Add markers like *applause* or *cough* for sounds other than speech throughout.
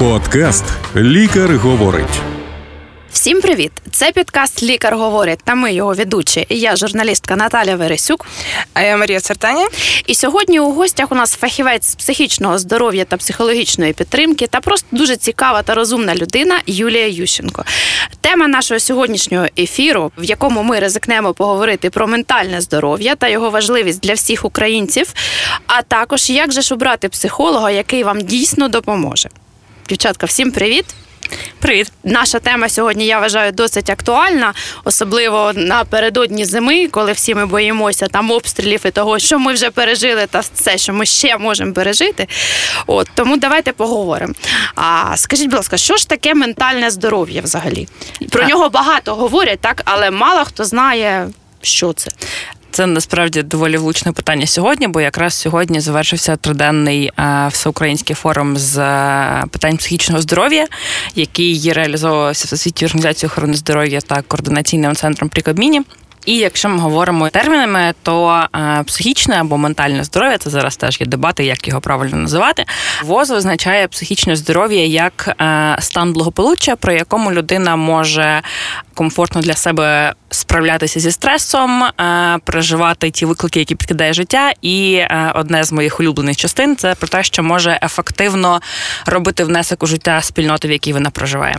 Подкаст Лікар говорить. Всім привіт! Це підкаст Лікар говорить та ми його ведучі. Я журналістка Наталя Вересюк. А я Марія Цертаня. І сьогодні у гостях у нас фахівець з психічного здоров'я та психологічної підтримки та просто дуже цікава та розумна людина Юлія Ющенко. Тема нашого сьогоднішнього ефіру, в якому ми ризикнемо поговорити про ментальне здоров'я та його важливість для всіх українців, а також як же ж обрати психолога, який вам дійсно допоможе. Дівчатка, всім привіт! Привіт, наша тема сьогодні я вважаю досить актуальна, особливо напередодні зими, коли всі ми боїмося там обстрілів і того, що ми вже пережили, та все, що ми ще можемо пережити. От тому давайте поговоримо. А скажіть, будь ласка, що ж таке ментальне здоров'я взагалі? Про нього багато говорять, так але мало хто знає, що це. Це насправді доволі влучне питання сьогодні, бо якраз сьогодні завершився триденний е, всеукраїнський форум з е, питань психічного здоров'я, який реалізовувався Всесвітньою організацією охорони здоров'я та координаційним центром при Кабміні. І якщо ми говоримо термінами, то е, психічне або ментальне здоров'я це зараз теж є дебати, як його правильно називати. ВОЗ визначає психічне здоров'я як е, стан благополуччя, при якому людина може комфортно для себе справлятися зі стресом, е, переживати ті виклики, які підкидає життя. І одне з моїх улюблених частин це про те, що може ефективно робити внесок у життя спільноти, в якій вона проживає.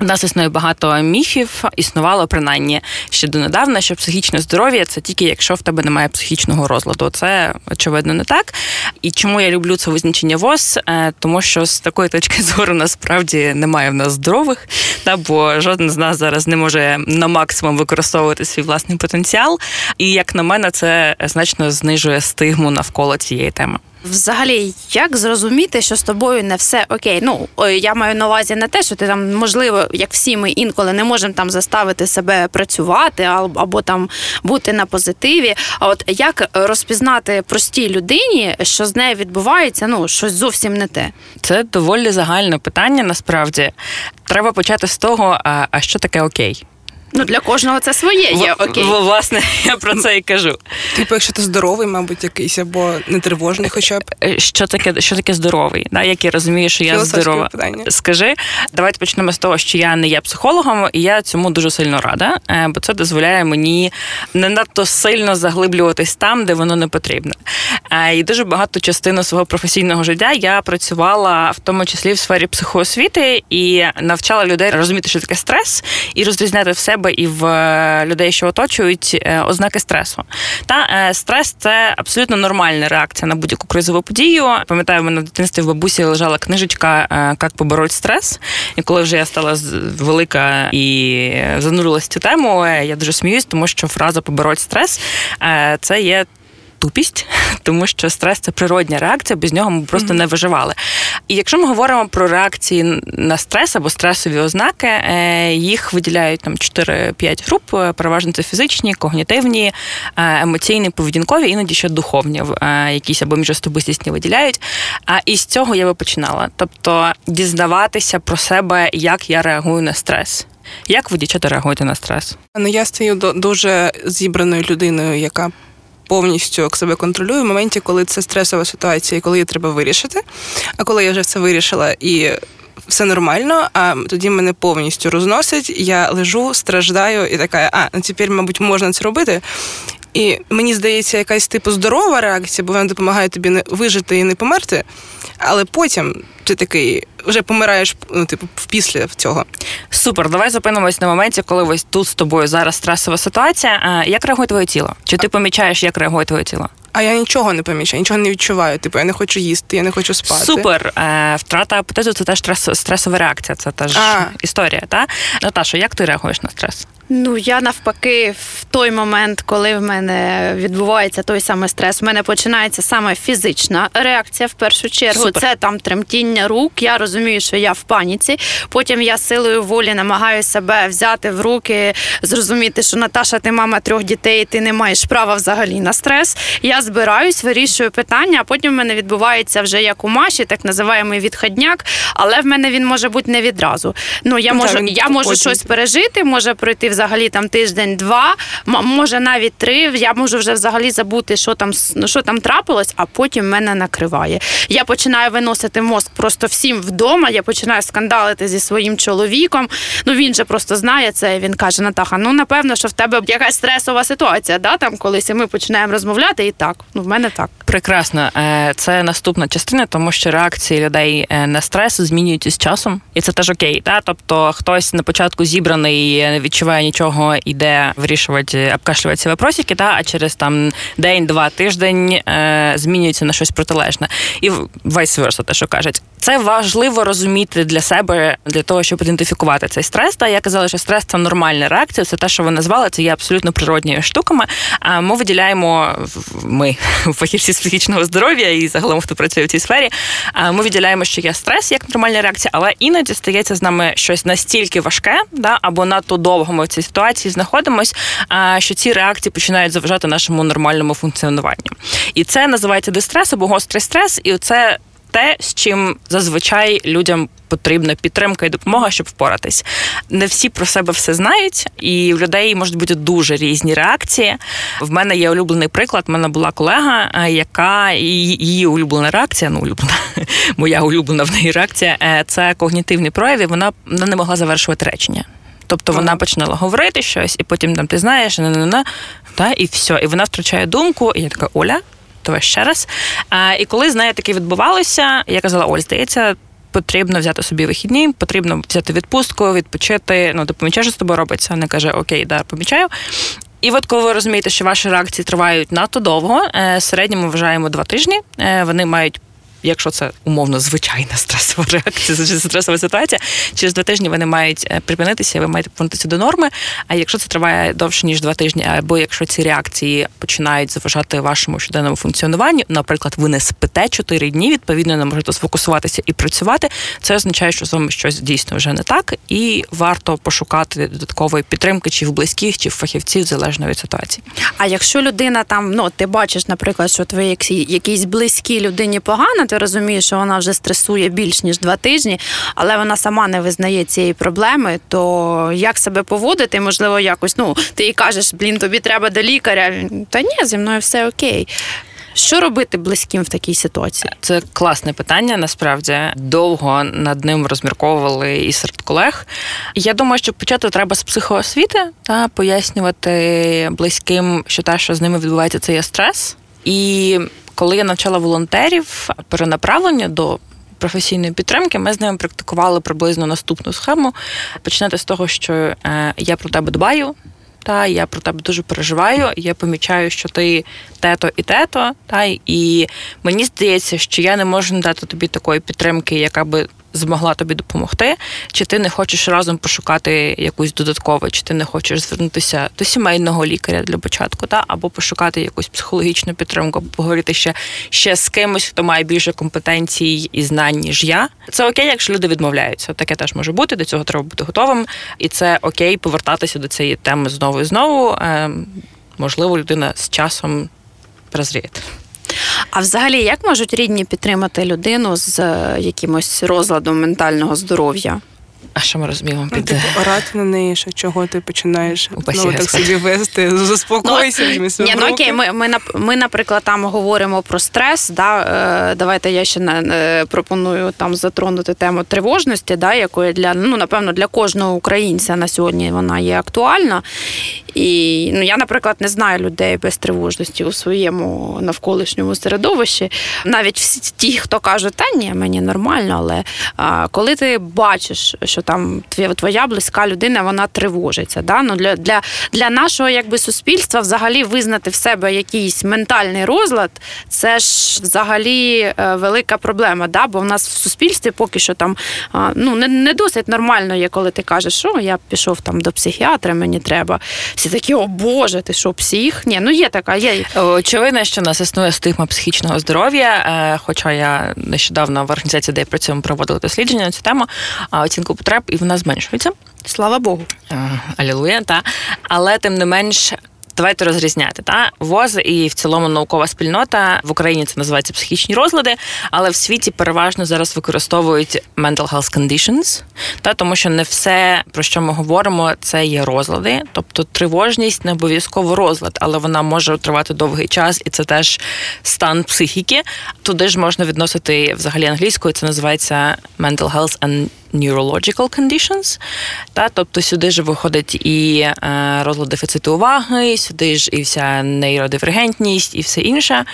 У нас існує багато міфів, існувало принаймні ще донедавна, що психічне здоров'я це тільки якщо в тебе немає психічного розладу. Це очевидно не так. І чому я люблю це визначення ВОЗ? Е, тому що з такої точки *laughs* зору насправді немає в нас здорових, та бо жоден з нас зараз не може на максимум використовувати свій власний потенціал. І як на мене, це значно знижує стигму навколо цієї теми. Взагалі, як зрозуміти, що з тобою не все окей? Ну я маю на увазі не те, що ти там можливо, як всі ми інколи не можемо там заставити себе працювати або там бути на позитиві. А от як розпізнати простій людині, що з нею відбувається, ну щось зовсім не те? Це доволі загальне питання. Насправді треба почати з того, а що таке окей. Ну, для кожного це своє є. окей. В, власне, *laughs* я про це і кажу. Типу, якщо ти здоровий, мабуть, якийсь або не тривожний, хоча б е, що таке, що таке здоровий? Да? Як я розумію, що я здорова. Питання. Скажи, давайте почнемо з того, що я не є психологом, і я цьому дуже сильно рада, е, бо це дозволяє мені не надто сильно заглиблюватись там, де воно не потрібно. Е, і дуже багато частину свого професійного життя я працювала в тому числі в сфері психоосвіти і навчала людей розуміти, що таке стрес, і розрізняти все себе і в е, людей, що оточують, е, ознаки стресу. Та е, стрес це абсолютно нормальна реакція на будь-яку кризову подію. Пам'ятаю, в мене в дитинстві в бабусі лежала книжечка «Як побороть стрес. І коли вже я стала велика і занурилась в цю тему, я дуже сміюсь, тому що фраза побороть стрес це є тупість, *laughs* тому що стрес це природня реакція, без нього ми просто mm-hmm. не виживали. І якщо ми говоримо про реакції на стрес або стресові ознаки, е, їх виділяють там 4-5 груп, е, переважно це фізичні, когнітивні, е, емоційні, поведінкові, іноді ще духовні, якісь або міжособистісні виділяють. А із цього я би починала. Тобто дізнаватися про себе, як я реагую на стрес. Як ви дівчата реагуєте на стрес? Ну я стаю дуже зібраною людиною, яка повністю себе контролюю в моменті, коли це стресова ситуація, і коли її треба вирішити. А коли я вже все вирішила і. Все нормально, а тоді мене повністю розносить. Я лежу, страждаю і така, а ну тепер, мабуть, можна це робити. І мені здається, якась типу здорова реакція, бо вона допомагає тобі не вижити і не померти. Але потім ти такий вже помираєш ну, типу, після цього. Супер, давай зупинимось на моменті, коли ось тут з тобою зараз стресова ситуація. Як реагує твоє тіло? Чи ти помічаєш, як реагує твоє тіло? А я нічого не помічаю, нічого не відчуваю. Типу, я не хочу їсти, я не хочу спати. Супер. Е, втрата апетиту – це теж стресова реакція. Це теж а. історія. Та Наташа, як ти реагуєш на стрес? Ну я навпаки, в той момент, коли в мене відбувається той самий стрес, в мене починається саме фізична реакція в першу чергу. Супер. Це там тремтіння рук. Я розумію, що я в паніці. Потім я силою волі намагаюся себе взяти в руки, зрозуміти, що Наташа, ти мама трьох дітей, ти не маєш права взагалі на стрес. Я збираюсь, вирішую питання, а потім в мене відбувається вже як у Маші, так називаємо відходняк, але в мене він може бути не відразу. Ну я можу, я можу щось пережити, може пройти взагалі там тиждень-два, може навіть три. Я можу вже взагалі забути, що там що там трапилось, а потім мене накриває. Я починаю виносити мозк просто всім вдома. Я починаю скандалити зі своїм чоловіком. Ну він же просто знає це. Він каже: Натаха, ну напевно, що в тебе якась стресова ситуація. Да, там колись і ми починаємо розмовляти, і так. Ну в мене так. Прекрасно, Е, це наступна частина, тому що реакції людей е, на стрес змінюються з часом, і це теж окей. Та? Тобто хтось на початку зібраний, не відчуває нічого, іде вирішувати, обкашлювати ці вопросики, та? а через там день, два, тиждень е, змінюється на щось протилежне. І vice versa, те, що кажуть. Це важливо розуміти для себе для того, щоб ідентифікувати цей стрес. Та я казала, що стрес це нормальна реакція. Це те, що ви назвали, це є абсолютно природніми штуками. А ми виділяємо ми *laughs* фахівці з психічного здоров'я і загалом, хто працює в цій сфері. Ми виділяємо, що є стрес як нормальна реакція, але іноді стається з нами щось настільки важке, да або надто довго ми в цій ситуації знаходимось, що ці реакції починають заважати нашому нормальному функціонуванню. І це називається дистрес або гострий стрес, і це те, з чим зазвичай людям потрібна підтримка і допомога, щоб впоратись. Не всі про себе все знають, і в людей можуть бути дуже різні реакції. В мене є улюблений приклад. У мене була колега, е, яка її улюблена реакція, ну улюблена, *laughs* моя улюблена в неї реакція е, це когнітивні прояви. Вона не могла завершувати речення. Тобто вона починала говорити щось, і потім там ти знаєш, не, не, не, та і все. І вона втрачає думку. І я така Оля давай ще раз. І коли з нею таке відбувалося, я казала: Оль, здається. Потрібно взяти собі вихідні, потрібно взяти відпустку, відпочити. Ну, ти помічаєш, що з тобою робиться. Вона каже: Окей, да, помічаю. І от коли ви розумієте, що ваші реакції тривають надто довго, е, середньому вважаємо два тижні. Е, вони мають якщо це умовно звичайна стресова реакція, стресова ситуація, через два тижні вони мають е, припинитися, ви маєте повернутися до норми. А якщо це триває довше ніж два тижні, або якщо ці реакції починають заважати вашому щоденному функціонуванню, наприклад, ви не спите чотири дні, відповідно не можете сфокусуватися і працювати, це означає, що з вами щось дійсно вже не так, і варто пошукати додаткової підтримки, чи в близьких, чи в фахівців, залежно від ситуації. А якщо людина там, ну ти бачиш, наприклад, що твої якісь близькі людині погано, ти розумієш, що вона вже стресує більш ніж два тижні, але вона сама не визнає цієї проблеми, то як себе поводити? Можливо, якось ну ти їй кажеш, блін, тобі треба до лікаря. Та ні, зі мною все окей. Що робити близьким в такій ситуації? Це класне питання. Насправді довго над ним розмірковували і серед колег. Я думаю, що почати треба з психоосвіти та пояснювати близьким, що те, що з ними відбувається, це є стрес. І коли я навчала волонтерів перенаправлення до професійної підтримки, ми з ними практикували приблизно наступну схему. Починати з того, що е, я про тебе дбаю. Та я про тебе дуже переживаю. Я помічаю, що ти тето і тето. Та і мені здається, що я не можу дати тобі такої підтримки, яка би змогла тобі допомогти, чи ти не хочеш разом пошукати якусь додаткову, чи ти не хочеш звернутися до сімейного лікаря для початку, та або пошукати якусь психологічну підтримку, або поговорити ще ще з кимось, хто має більше компетенцій і знань, ніж я. Це окей, якщо люди відмовляються. Таке теж може бути. До цього треба бути готовим, і це окей, повертатися до цієї теми знову і знову. Ем, можливо, людина з часом прозріє. А взагалі, як можуть рідні підтримати людину з е, якимось розладом ментального здоров'я? А що ми розуміємо ну, під типу, орати на неї, що чого ти починаєш ну, так собі вести, заспокойся, ну, візьми Ні, ну окей, ми, ми, ми, наприклад, там говоримо про стрес. Да, е, Давайте я ще не, не пропоную там затронути тему тривожності, да, якої для ну, напевно для кожного українця на сьогодні вона є актуальна. І ну, я, наприклад, не знаю людей без тривожності у своєму навколишньому середовищі. Навіть всі ті, хто кажуть, та ні, мені нормально, але а, коли ти бачиш, що там твоя близька людина вона тривожиться. Да? Ну, Для для, для нашого якби, суспільства взагалі визнати в себе якийсь ментальний розлад, це ж взагалі е, велика проблема. Да? Бо в нас в суспільстві поки що там ну, не не досить нормально є, коли ти кажеш, що я пішов там до психіатра, мені треба. Всі такі, о Боже, ти що, псих? Ні, ну є така, є. Очевидно, що у нас існує стигма психічного здоров'я. Е, хоча я нещодавно в організації, де я працюю, проводила дослідження на цю тему, оцінку потреб, і вона зменшується. Слава Богу. Алілуя, та. Але тим не менш. Давайте розрізняти та ВОЗ і в цілому наукова спільнота в Україні це називається психічні розлади, але в світі переважно зараз використовують mental health conditions, та тому що не все про що ми говоримо, це є розлади, тобто тривожність не обов'язково розлад, але вона може тривати довгий час, і це теж стан психіки. Туди ж можна відносити взагалі англійською. Це називається mental health and neurological conditions. Та, тобто сюди ж виходить і е, розлад дефіциту уваги, сюди ж і вся нейродивергентність, і все інше.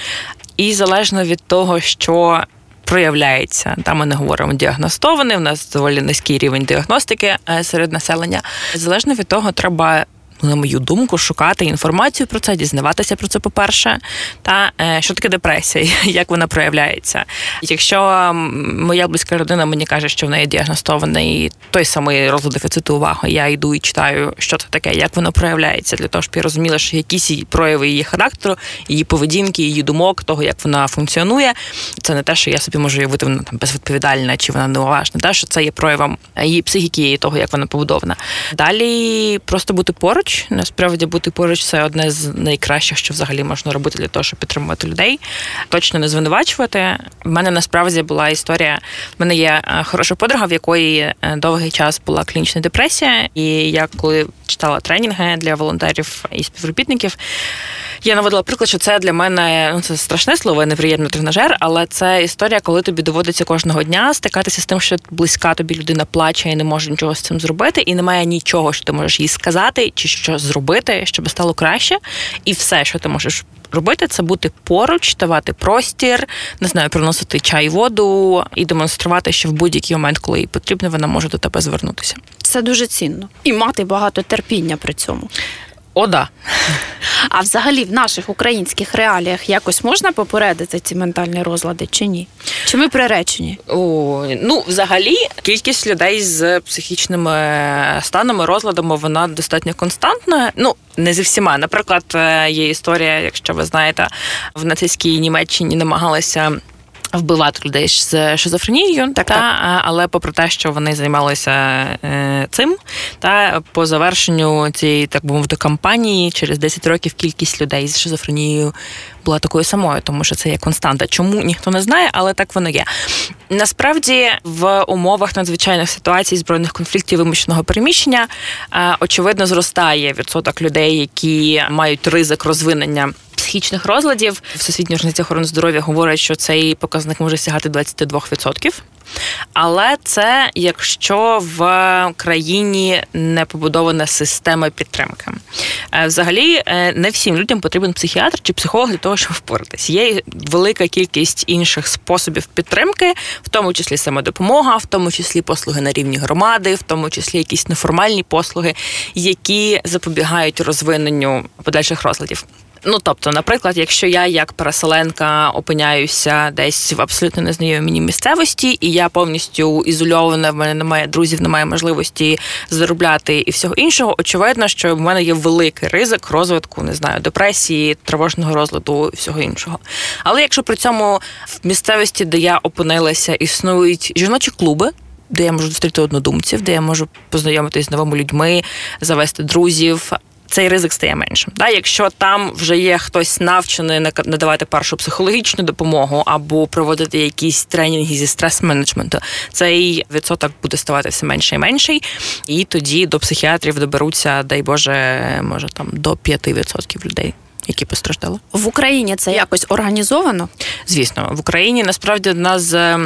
І залежно від того, що. Проявляється, там ми не говоримо діагностований, у нас доволі низький рівень діагностики е, серед населення. Залежно від того, треба на мою думку, шукати інформацію про це, дізнаватися про це, по-перше, та е, що таке депресія, *laughs* як вона проявляється. Якщо моя близька родина мені каже, що в неї діагностований той самий розлад дефіциту уваги, я йду і читаю, що це таке, як воно проявляється, для того, щоб я розуміла, що якісь прояви її характеру, її поведінки, її думок, того, як вона функціонує. Це не те, що я собі можу уявити, вона там безвідповідальна чи вона неуважна, те, що це є проявом її психіки і того, як вона побудована. Далі просто бути поруч поруч. Насправді бути поруч це одне з найкращих, що взагалі можна робити для того, щоб підтримувати людей. Точно не звинувачувати. У мене насправді була історія. В мене є е, хороша подруга, в якої е, довгий час була клінічна депресія, і я коли читала тренінги для волонтерів і співробітників. Я наводила приклад, що це для мене ну це страшне слово, неприємний тренажер, але це історія, коли тобі доводиться кожного дня стикатися з тим, що близька тобі людина плаче і не може нічого з цим зробити, і немає нічого, що ти можеш їй сказати, чи що зробити, щоб стало краще. І все, що ти можеш робити, це бути поруч, давати простір, не знаю, приносити чай, воду і демонструвати, що в будь-який момент, коли їй потрібно, вона може до тебе звернутися. Це дуже цінно і мати багато терпіння при цьому. О, да. А взагалі в наших українських реаліях якось можна попередити ці ментальні розлади чи ні? Чи ми приречені? О, Ну, взагалі, кількість людей з психічними станами, розладами, вона достатньо константна. Ну, не зі всіма. Наприклад, е, є історія, якщо ви знаєте, в нацистській Німеччині намагалися вбивати людей з шизофренією, так, та, так. але попри те, що вони займалися е, цим, та по завершенню цієї так би мовити кампанії через 10 років кількість людей з шизофренією була такою самою, тому що це є константа. Чому ніхто не знає, але так воно є. Насправді, в умовах надзвичайних ситуацій збройних конфліктів вимушеного переміщення е, очевидно зростає відсоток людей, які мають ризик розвинення психічних розладів. Всесвітня організація охорони здоров'я говорить, що цей показник може сягати 22%. Але це якщо в країні не побудована система підтримки. Е, взагалі, е, не всім людям потрібен психіатр чи психолог для того, щоб впоратись. Є велика кількість інших способів підтримки, в тому числі самодопомога, в тому числі послуги на рівні громади, в тому числі якісь неформальні послуги, які запобігають розвиненню подальших розладів. Ну тобто, наприклад, якщо я як переселенка опиняюся десь в абсолютно незнайомій мені місцевості, і я повністю ізольована, в мене немає друзів, немає можливості заробляти і всього іншого, очевидно, що в мене є великий ризик розвитку, не знаю, депресії, тривожного розладу і всього іншого. Але якщо при цьому в місцевості, де я опинилася, існують жіночі клуби. Де я можу зустріти однодумців, де я можу познайомитись з новими людьми, завести друзів, цей ризик стає меншим. Да? Якщо там вже є хтось навчений надавати першу психологічну допомогу або проводити якісь тренінги зі стрес-менеджменту, цей відсоток буде ставати все менше і менший, і тоді до психіатрів доберуться, дай Боже, може там до 5% людей. Які постраждали в Україні, це якось організовано? Звісно, в Україні насправді одна з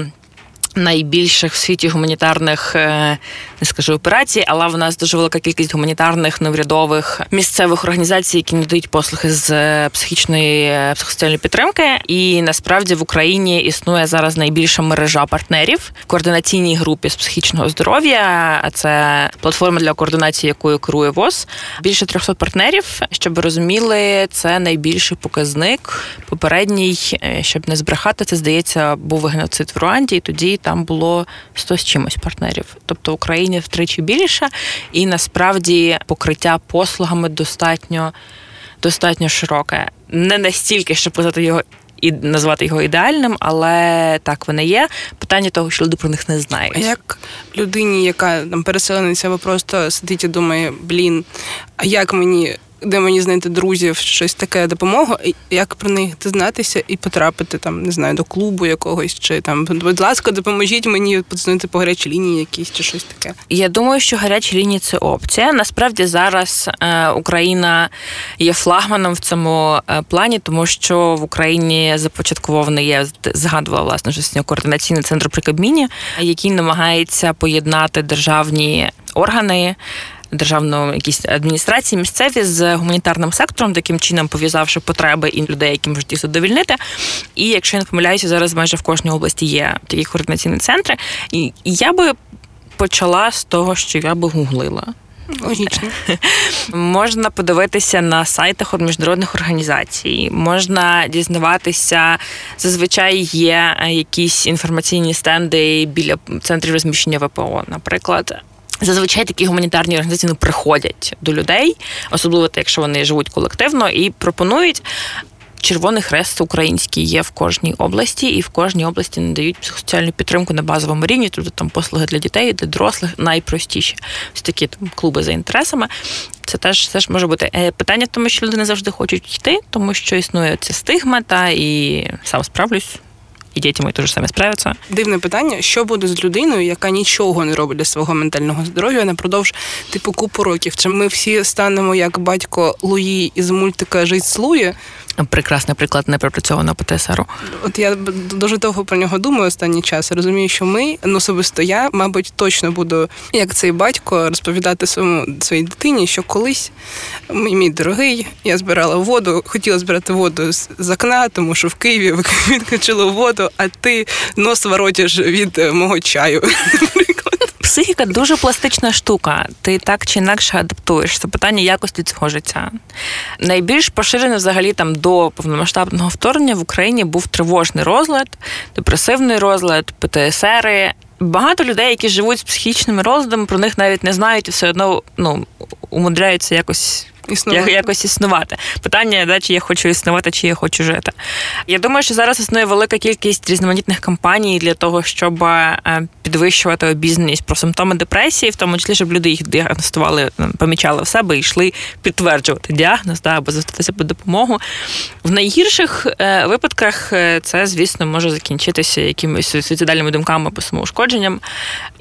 найбільших в світі гуманітарних е, не скажу операцій, але в нас дуже велика кількість гуманітарних неврядових місцевих організацій, які надають послуги з е, психічної е, психосоціальної підтримки. І насправді в Україні існує зараз найбільша мережа партнерів в координаційній групі з психічного здоров'я. А це платформа для координації, якою керує ВОЗ. Більше 300 партнерів. Щоб ви розуміли, це найбільший показник. Попередній, щоб не збрехати, це здається, був геноцид в Руанді, і тоді там було 100 з чимось партнерів. Тобто в Україні втричі більше, і насправді покриття послугами достатньо достатньо широке. Не настільки, щоб казати його. І назвати його ідеальним, але так вони є. Питання того, що люди про них не знають. А як людині, яка там переселенець, або просто сидить і думає, блін, а як мені де мені знайти друзів, щось таке допомогу, і як про них дізнатися і потрапити там, не знаю, до клубу якогось, чи там, будь ласка, допоможіть мені подзвонити по гарячій лінії якісь чи щось таке. Я думаю, що гарячі лінії це опція. Насправді зараз е, Україна є флагманом в цьому е, плані, тому що в Україні започаткований я згадувала власне що координаційний центр при Кабміні, який намагається поєднати державні органи. Державної якісь адміністрації місцеві з гуманітарним сектором, таким чином пов'язавши потреби і людей, які можуть їх задовільнити. І якщо я не помиляюся, зараз майже в кожній області є такі координаційні центри. І я би почала з того, що я би гуглила. Логічно. *laughs* Можна подивитися на сайтах міжнародних організацій, можна дізнаватися. Зазвичай є якісь інформаційні стенди біля центрів розміщення ВПО, наприклад. Зазвичай такі гуманітарні організації не приходять до людей, особливо якщо вони живуть колективно, і пропонують. Червоний хрест український є в кожній області, і в кожній області надають психосоціальну підтримку на базовому рівні, тобто там послуги для дітей, для дорослих найпростіші. Ось такі там клуби за інтересами. Це теж теж може бути е, питання, тому що люди не завжди хочуть йти, тому що існує ця стигма, та і сам справлюсь і діти мої теж самі справляться. Дивне питання: що буде з людиною, яка нічого не робить для свого ментального здоров'я напродовж типу купу років? Чи ми всі станемо як батько Луї із мультика Жить з Луї? Прекрасний приклад непропрацьованого ПТСРу. От я дуже довго про нього думаю останній час. Розумію, що ми, ну особисто я, мабуть, точно буду, як цей батько, розповідати своєму своїй дитині, що колись мій, мій дорогий, я збирала воду, хотіла збирати воду з, окна, тому що в Києві відкачило воду, а ти нос воротиш від мого чаю. *laughs* Психіка дуже пластична штука. Ти так чи інакше адаптуєшся. Питання якості цього життя. Найбільш поширене взагалі там до повномасштабного вторгнення в Україні був тривожний розлад, депресивний розлад, ПТСР. Багато людей, які живуть з психічними розладами, про них навіть не знають і все одно ну, умудряються якось існувати. якось існувати. Питання, да, чи я хочу існувати, чи я хочу жити. Я думаю, що зараз існує велика кількість різноманітних кампаній для того, щоб е, підвищувати обізнаність про симптоми депресії, в тому числі, щоб люди їх діагностували, помічали в себе і йшли підтверджувати діагноз да, або звертатися по допомогу. В найгірших е, випадках е, це, звісно, може закінчитися якимись суїцидальними думками або самоушкодженням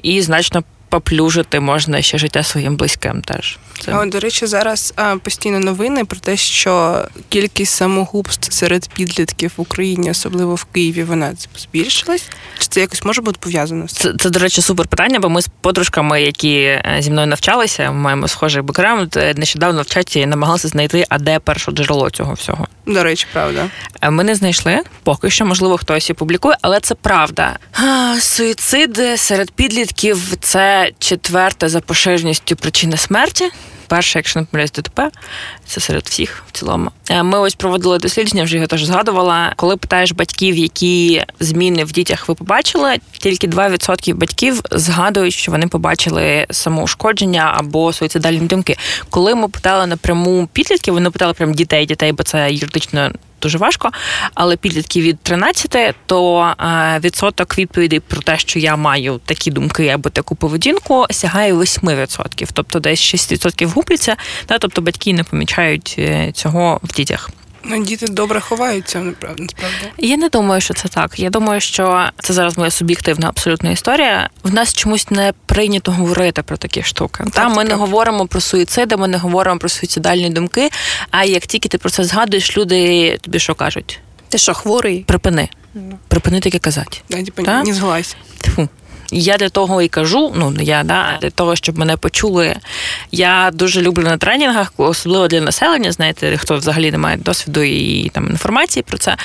і значно поплюжити можна ще життя своїм близьким. Теж це О, до речі, зараз а, постійно новини про те, що кількість самогубств серед підлітків в Україні, особливо в Києві, вона збільшилась. Чи це якось може бути пов'язано з це? Це, до речі, супер питання, бо ми з подружками, які е, зі мною навчалися, маємо схожий бекграунд, е, нещодавно в чаті намагалися знайти, а де перше джерело цього всього. До речі, правда. Е, ми не знайшли поки що, можливо, хтось і публікує, але це правда. Суїцид серед підлітків це четверта за поширеністю причина смерті. Перша, якщо не помиляюсь, ДТП, це серед всіх в цілому. Е, ми ось проводили дослідження, вже його теж згадувала. Коли питаєш батьків, які зміни в дітях ви побачили, тільки 2% батьків згадують, що вони побачили самоушкодження або суїцидальні думки. Коли ми питали напряму підлітків, вони питали прям дітей, дітей, бо це юридично дуже важко. Але підлітки від 13, то е, відсоток відповідей про те, що я маю такі думки або таку поведінку, сягає 8%. Тобто десь 6% губляться, та тобто батьки не помічають е, цього в дітях. Ну, діти добре ховаються, насправді. Я не думаю, що це так. Я думаю, що це зараз моя суб'єктивна абсолютна історія. В нас чомусь не прийнято говорити про такі штуки. Так, Та ми так. не говоримо про суїциди, ми не говоримо про суїцидальні думки. А як тільки ти про це згадуєш, люди тобі що кажуть? Ти що, хворий? Припини. Припини таке казати. Да, типу, не зглазь. Фу. Я для того і кажу, ну не я да для того, щоб мене почули. Я дуже люблю на тренінгах, особливо для населення. Знаєте, хто взагалі не має досвіду і там інформації про це.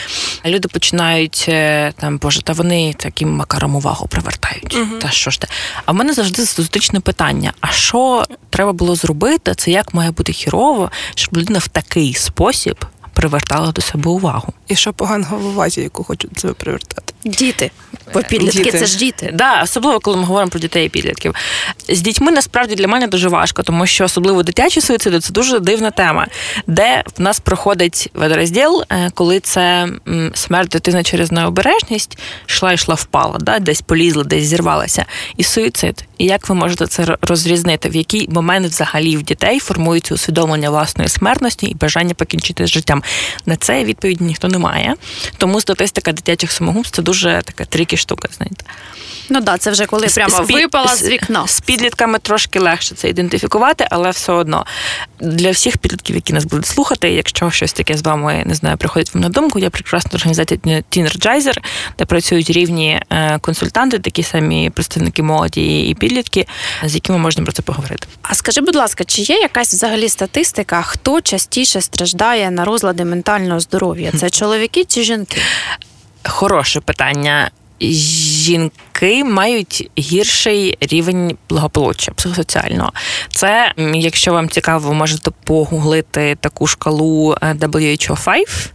Люди починають е, там, боже, та вони таким макаром увагу привертають. uh Та що ж те? А в мене завжди зустрічне питання: а що треба було зробити? Це як має бути хірово, щоб людина в такий спосіб привертала до себе увагу? І що поганого в увазі, яку хочуть себе привертати? Діти. Бо підлітки Діти. це ж діти. Да, особливо коли ми говоримо про дітей і підлітків. З дітьми насправді для мене дуже важко, тому що особливо дитячі суїциди це дуже дивна тема, де в нас проходить водорозділ, е, коли це смерть дитини через необережність, йшла, йшла, впала, да, десь полізла, десь зірвалася, і суїцид. І як ви можете це розрізнити? В який момент взагалі в дітей формується усвідомлення власної смертності і бажання покінчити з життям? На це відповіді ніхто не має. Тому статистика дитячих самогубств це дуже така трікі штука, знаєте. Ну так, да, це вже коли прямо з випала з вікна. З підлітками трошки легше це ідентифікувати, але все одно для всіх підлітків, які нас будуть слухати, якщо щось таке з вами не знаю, приходить вам на думку, є прекрасна організація Teenergizer, де працюють рівні е, консультанти, такі самі представники молоді і підлітки, з якими можна про це поговорити. А скажи, будь ласка, чи є якась взагалі статистика, хто частіше страждає на розлади ментального здоров'я? Це чоловіки чи жінки? Хороше питання. Жінки мають гірший рівень благополуччя психосоціального. Це, якщо вам цікаво, можете погуглити таку шкалу е, WHO5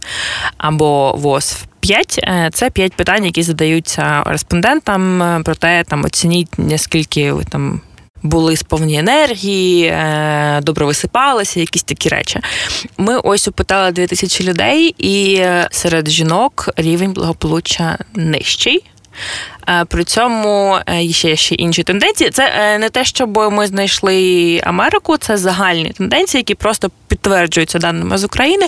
або WOS 5. Це п'ять питань, які задаються респондентам е, про те, там оцініть наскільки ви там. Були сповні енергії, е, добре висипалися, якісь такі речі. Ми ось опитали 2000 людей, і е, серед жінок рівень благополуччя нижчий. Е, При цьому є ще, інші тенденції. Це не те, щоб ми знайшли Америку, це загальні тенденції, які просто підтверджуються даними з України.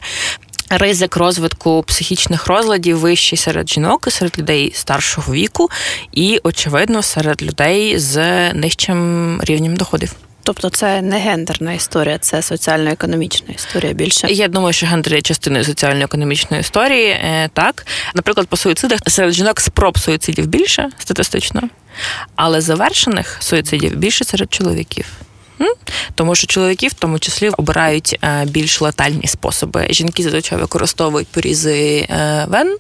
Ризик розвитку психічних розладів вищий серед жінок, і серед людей старшого віку, і, очевидно, серед людей з нижчим рівнем доходів. Тобто це не гендерна історія, це соціально-економічна історія більше. Я думаю, що гендер є частиною соціально-економічної історії. е, Так, наприклад, по суїцидах серед жінок спроб суїцидів більше статистично, але завершених суїцидів більше серед чоловіків. Тому що чоловіки в тому числі обирають е, більш летальні способи. Жінки зазвичай використовують порізи е, вен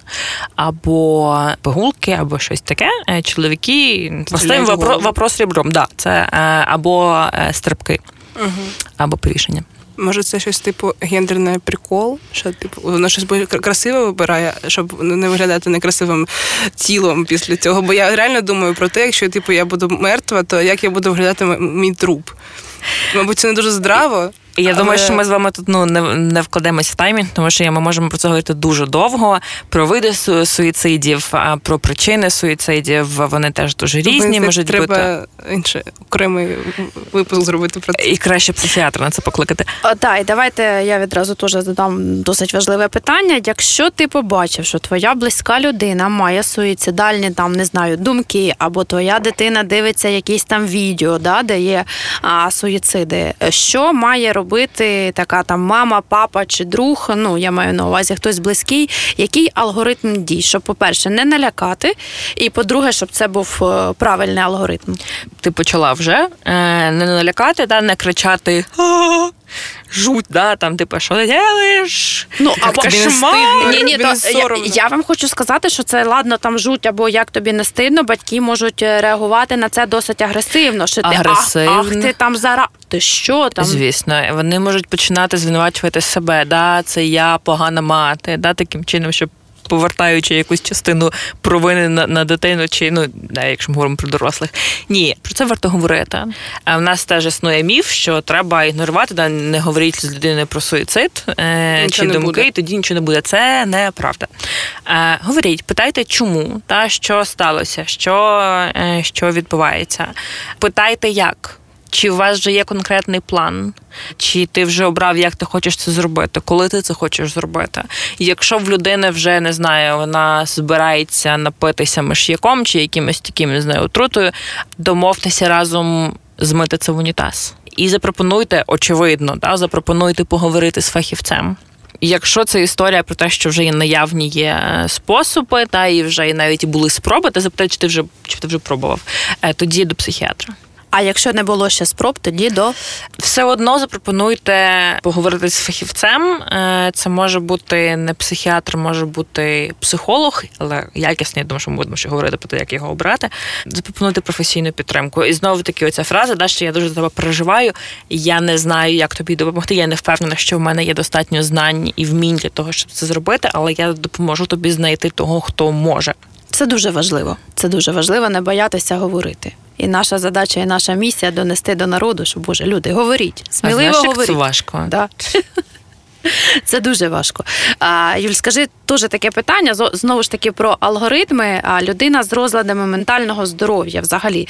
або пигулки, або щось таке. Е, Чоловіки поставимо вопрос, вопрос ребром. Да, це або стрибки, Угу. або повішення. Може, це щось типу гендерний прикол, що типу воно щось красиве вибирає, щоб не виглядати некрасивим тілом після цього. Бо я реально думаю про те, якщо типу я буду мертва, то як я буду виглядати мій труп? Мабуть, це не дуже здраво. Я але- думаю, що ми з вами тут ну не, не вкладемось в таймінг, тому що ми можемо про це говорити дуже довго. Про види су- суїцидів, а про причини суїцидів. Вони теж дуже різні. Мені Можуть треба бути інший окремий випуск зробити про це. і краще психіатра на це покликати. О, так, і давайте я відразу теж задам досить важливе питання. Якщо ти побачив, що твоя близька людина має суїцидальні там не знаю думки, або твоя дитина дивиться якісь там відео, да, де є а, суїциди, що має робити така там мама, папа чи друг? Ну я маю на увазі хтось близький, який алгоритм дій, щоб, по-перше, не налякати, і по-друге, щоб це був е, правильний алгоритм. Ти почала вже е, не налякати, да, не кричати «А, жуть, да, там, типу, що ти делаєш? Ну, або тобі не стидно? Ні, ні, то я, я вам хочу сказати, що це ладно там жуть, або як тобі не стидно, батьки можуть е, реагувати на це досить агресивно. Що ти Агресивно. ах, ах, ти там зараз. Ти що там? Звісно, вони можуть починати звинувачувати себе. Да, це я погана мати, да, таким чином, щоб. Повертаючи якусь частину провини на, на дитину, чи ну да, якщо ми говоримо про дорослих, ні, про це варто говорити. А в нас теж існує міф, що треба ігнорувати, да, не говорити з людиною про суїцид е, чи думки, буде. і тоді нічого не буде. Це неправда. Е, говоріть, питайте, чому та що сталося, що, е, що відбувається. Питайте, як. Чи у вас вже є конкретний план? Чи ти вже обрав, як ти хочеш це зробити? Коли ти це хочеш зробити? І якщо в людини вже не знаю, вона збирається напитися миш'яком чи якимось таким не знаю, отрутою, домовтеся разом змити це в унітаз. І запропонуйте, очевидно, да, запропонуйте поговорити з фахівцем. Якщо це історія про те, що вже є наявні є е, способи, та і вже і навіть були спроби, ти запитай, чи ти вже чи ти вже пробував, е, тоді до психіатра. А якщо не було ще спроб, тоді до Все одно запропонуйте поговорити з фахівцем. Е, Це може бути не психіатр, може бути психолог, але якісний, думаю, що ми будемо ще говорити про те, як його обрати. Запропонуйте професійну підтримку. І знову таки, оця фраза, да, що я дуже за тебе переживаю. Я не знаю, як тобі допомогти. Я не впевнена, що в мене є достатньо знань і вмінь для того, щоб це зробити, але я допоможу тобі знайти того, хто може. Це дуже важливо. Це дуже важливо не боятися говорити. І наша задача, і наша місія донести до народу, що Боже, люди, говоріть, сміливо а знаєш, як говоріть. це важко. Да. *laughs* Це дуже важко. Юль, скажи теж таке питання. Знову ж таки про алгоритми. Людина з розладами ментального здоров'я взагалі.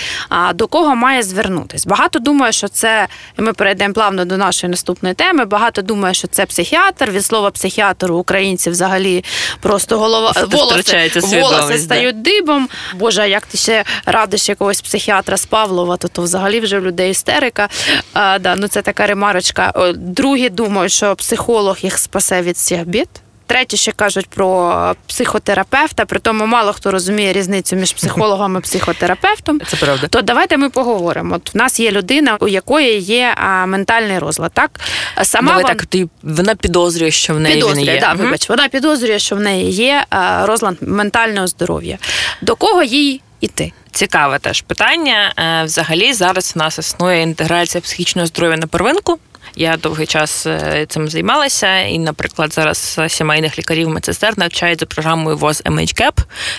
До кого має звернутись? Багато думає, що це і ми перейдемо плавно до нашої наступної теми. Багато думає, що це психіатр. Від слова психіатр у українців взагалі просто голова волоси, волоси стають дибом. Боже, як ти ще радиш якогось психіатра з Павлова, то, то взагалі вже в людей істерика. А, да, ну це така ремарочка. Другі думають, що психолог їх спасе від всіх бід. Треті ще кажуть про психотерапевта, при тому мало хто розуміє різницю між психологом і психотерапевтом. Це правда. То давайте ми поговоримо. От в нас є людина, у якої є а, ментальний розлад. Так сама Давай вам- так, ти, вона підозрює, що в неї підозрює, він є. да, Мгм. вибач, вона підозрює, що в неї є а, розлад ментального здоров'я. До кого їй іти? Цікаве теж питання. Е, Взагалі зараз в нас існує інтеграція психічного здоров'я на первинку. Я довгий час е, цим займалася, і, наприклад, зараз сімейних лікарів медсестер навчають за програмою ВОЗ MHCAP.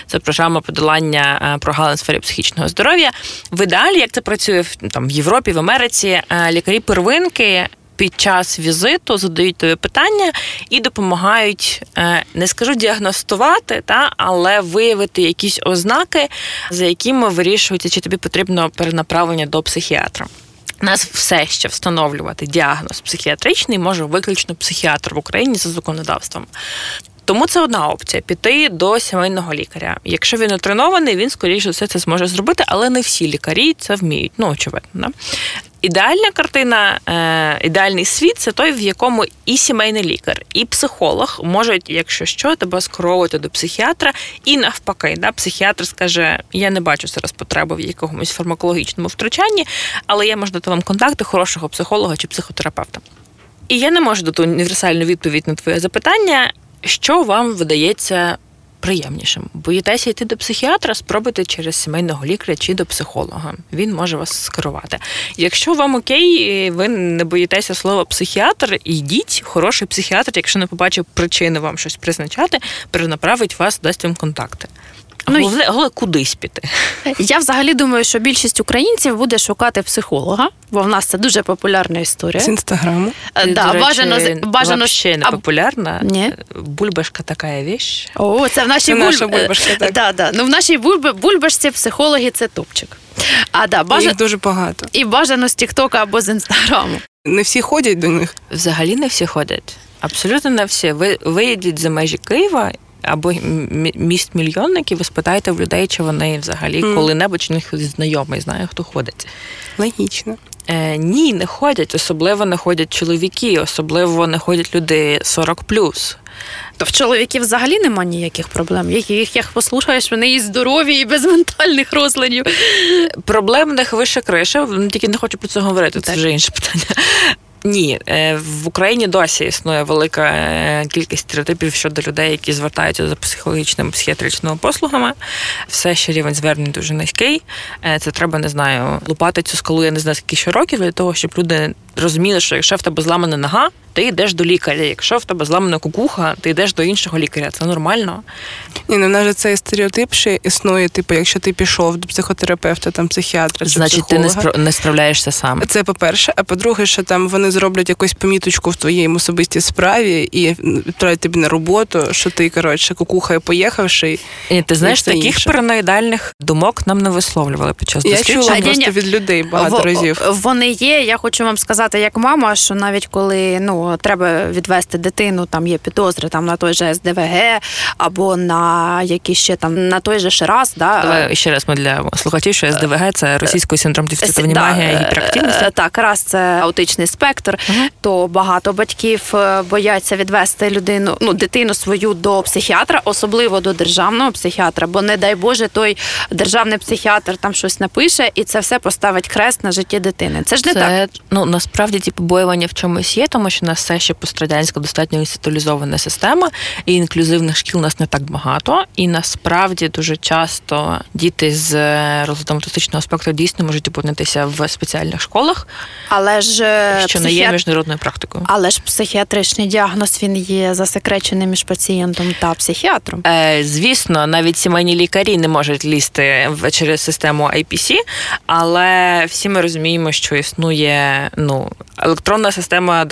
Це програма подолання е, прогалин сфері психічного здоров'я. В ідеалі, як це працює в там в Європі, в Америці, е, лікарі первинки. Під час візиту задають тобі питання і допомагають, не скажу діагностувати, та але виявити якісь ознаки, за якими вирішується, чи тобі потрібно перенаправлення до психіатра. Нас все ще встановлювати діагноз психіатричний може виключно психіатр в Україні за законодавством. Тому це одна опція піти до сімейного лікаря. Якщо він отренований, він скоріше все це зможе зробити, але не всі лікарі це вміють. Ну очевидно. Да? Ідеальна картина, е, ідеальний світ це той, в якому і сімейний лікар, і психолог можуть, якщо що, тебе скеровувати до психіатра, і навпаки, да, психіатр скаже: я не бачу зараз потреби в якомусь фармакологічному втручанні, але я можу дати вам контакти хорошого психолога чи психотерапевта. І я не можу дати універсальну відповідь на твоє запитання, що вам видається приємнішим. Боїтеся йти до психіатра, спробуйте через сімейного лікаря чи до психолога. Він може вас скерувати. Якщо вам окей, ви не боїтеся слова психіатр, йдіть, хороший психіатр, якщо не побачив причини вам щось призначати, перенаправить вас, дасть вам контакти. Ну, Головне, головне кудись піти. Я взагалі думаю, що більшість українців буде шукати психолога, бо в нас це дуже популярна історія. З інстаграму. Е, Да, речі, бажано з- бажано ще не а- популярна. Ні. Бульбашка така віч. О, це в нашій Це бульб... наша бульбашка, так. Да, да. Ну, в нашій бульб... бульбашці психологи це топчик. А да, бажано... Їх дуже багато. і бажано з Тіктока або з інстаграму. Не всі ходять до них. Взагалі не всі ходять. Абсолютно не всі. Ви виїдіть за межі Києва або міст мільйонників, ви спитаєте в людей, чи вони взагалі Мгм. коли-небудь чи в них знайомий, знає, хто ходить. Логічно. Е, ні, не ходять. Особливо не ходять чоловіки, особливо не ходять люди 40 То в чоловіків взагалі нема ніяких проблем. Яких як послухаєш, вони і здорові, і без ментальних розладів. Проблемних вище криша, тільки не хочу про це говорити, це Так. вже інше питання. Ні, е, в Україні досі існує велика е, кількість стереотипів щодо людей, які звертаються за психологічними психіатричними послугами. Все ще рівень звернень дуже низький. Е, Це треба, не знаю, лупати цю скалу, я не знаю, скільки ще років для того, щоб люди розуміли, що якщо в тебе зламана нога, ти йдеш до лікаря. Якщо в тебе зламана кукуха, ти йдеш до іншого лікаря. Це нормально. Ні, ну в нас же цей стереотип ще існує. Типу, якщо ти пішов до психотерапевта, там психіатра, чи Значить, ти не спра- не справляєшся сам. Це по-перше, а по-друге, що там вони зроблять якусь поміточку в твоїй особистій справі і відправлять тобі на роботу, що ти, коротше, кукуха і поїхавши. І ти знаєш, все таких інше. параноїдальних думок нам не висловлювали під час Я досліджень. чула просто від людей багато Во- разів. Вони є. Я хочу вам сказати, як мама, що навіть коли ну ну треба відвести дитину, там є підозри там на той же СДВГ або на які ще там на той же Шираз. Да? Давай ще раз ми для слухачів, що СДВГ це російський синдром дефіциту да, і гіперактивності. е, Так, раз це аутичний спектр, то багато батьків е, бояться відвести людину, ну дитину свою до психіатра, особливо до державного психіатра, бо не дай Боже, той державний психіатр там щось напише, і це все поставить хрест на житті дитини. Це ж не так. Ну насправді ті побоювання в чомусь є, тому що нас все ще пострадянська достатньо інституалізована система, і інклюзивних шкіл у нас не так багато. І насправді дуже часто діти з розладом аутистичного спектру дійсно можуть опинитися в спеціальних школах, Але ж е, що не є міжнародною практикою. Але ж психіатричний діагноз він є засекречений між пацієнтом та психіатром. Е, звісно, навіть сімейні лікарі не можуть лізти через систему IPC, але всі ми розуміємо, що існує ну електронна система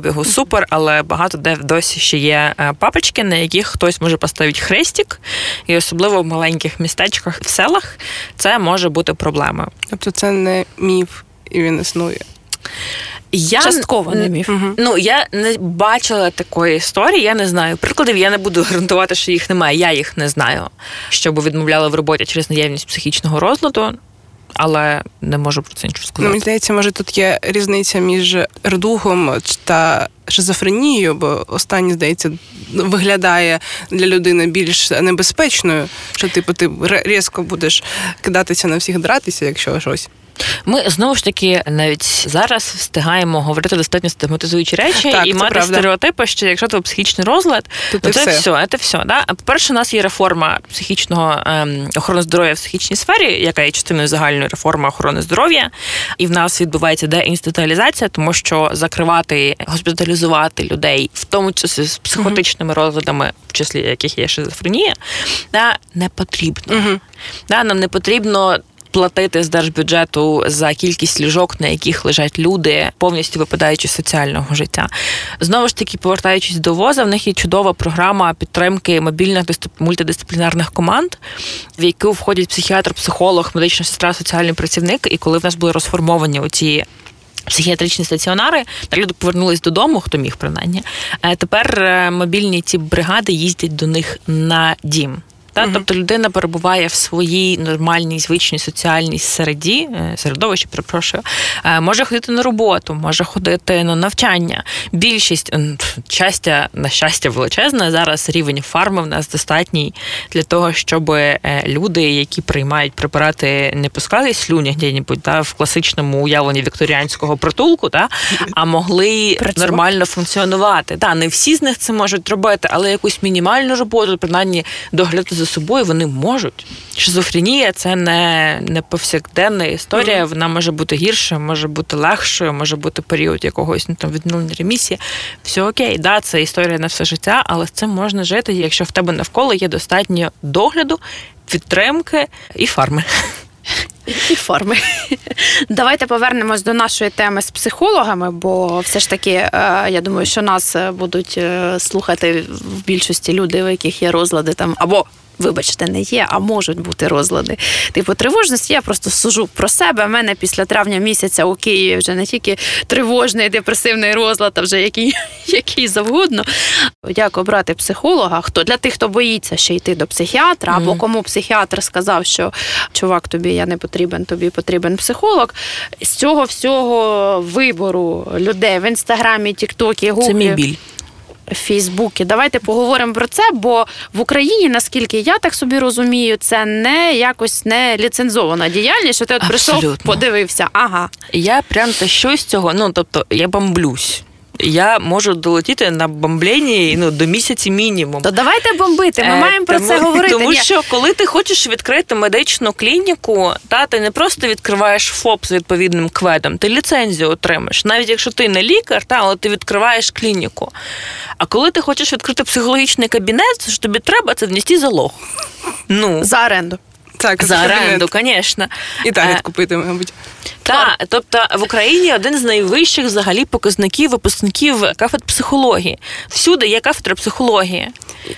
документообігу супер, але багато де досі ще є е, папочки, на яких хтось може поставити хрестик, і особливо в маленьких містечках в селах це може бути проблемою. Тобто це не міф, і він існує. Я Частково не міф. Ну я не бачила такої історії, я не знаю. Прикладів я не буду гарантувати, що їх немає. Я їх не знаю, щоб відмовляли в роботі через наявність психічного розладу, але не можу про це нічого Ну, мені здається, може тут є різниця між рдугом та шизофренією, бо останнє, здається, виглядає для людини більш небезпечною, що типу ти резко різко будеш кидатися на всіх дратися, якщо щось. Ми знову ж таки навіть зараз встигаємо говорити достатньо стигматизуючі речі Так, і мати правда. стереотипи, що якщо тебе психічний розлад, То то це це все. все, це все. Да? По-перше, у нас є реформа психічного ем, охорони здоров'я в психічній сфері, яка є частиною загальної реформи охорони здоров'я, і в нас відбувається деінституалізація, тому що закривати, госпіталізувати людей, в тому числі з психотичними розладами, в числі яких є шизофренія, да, не потрібно. Да, нам не потрібно. Платити з держбюджету за кількість ліжок, на яких лежать люди, повністю випадаючи з соціального життя. Знову ж таки, повертаючись до воза, в них є чудова програма підтримки мобільних мультидисциплінарних команд, в яку входять психіатр, психолог, медична сестра, соціальний працівник. І коли в нас були розформовані оці психіатричні стаціонари, та люди повернулись додому, хто міг принаймні. Е, Тепер е, мобільні ці бригади їздять до них на дім. Та, Тобто людина перебуває в своїй нормальній, звичній соціальній середі, е, середовищі, перепрошую, е, може ходити на роботу, може ходити на навчання. Більшість щастя, на щастя, величезне. Зараз рівень фарми в нас достатній для того, щоб е, люди, які приймають препарати, не пускали слюні де-небудь, та, в класичному уявленні вікторіанського притулку, та, а могли Працювати. нормально функціонувати. Та, не всі з них це можуть робити, але якусь мінімальну роботу, принаймні доглядати за собою вони можуть. Шизофренія це не, не повсякденна історія. Вона може бути гіршою, може бути легшою, може бути період якогось ну, там відновлення ремісії. Все окей, да, це історія на все життя, але з цим можна жити, якщо в тебе навколо є достатньо догляду, підтримки і фарми. І форми. Давайте повернемось до нашої теми з психологами, бо все ж таки, е, я думаю, що нас е, будуть е, слухати в більшості люди, у яких є розлади там або. Вибачте, не є, а можуть бути розлади. Типу тривожності. Я просто сужу про себе. У мене після травня місяця у Києві вже не тільки тривожний депресивний розлад, а вже який, *laughs* який завгодно. Як обрати психолога? Хто для тих, хто боїться ще йти до психіатра, або кому психіатр сказав, що чувак, тобі я не потрібен, тобі потрібен психолог. З цього всього вибору людей в інстаграмі, Тіктокі, Гуглі. Це мій біль. Фейсбуці. Давайте поговоримо про це, бо в Україні, наскільки я так собі розумію, це не якось не ліцензована діяльність, що ти от прийшов, Абсолютно. подивився. Ага, Я прям тащусь цього. Ну тобто я бомблюсь. Я можу долетіти на бомбленні ну, до місяці мінімум. то давайте бомбити. Ми Е, маємо про тому, це говорити. *laughs* Тому Ні. що коли ти хочеш відкрити медичну клініку, та ти не просто відкриваєш ФОП з відповідним кведом, ти ліцензію отримаєш. Навіть якщо ти не лікар, та але ти відкриваєш клініку. А коли ти хочеш відкрити психологічний кабінет, що тобі треба, це внести залог. Ну, за оренду. Так, за оренду, звісно. І таргет Е, купити, мабуть. Так, тобто в Україні один з найвищих взагалі показників випускників кафедр психології. Всюди є кафедра психології.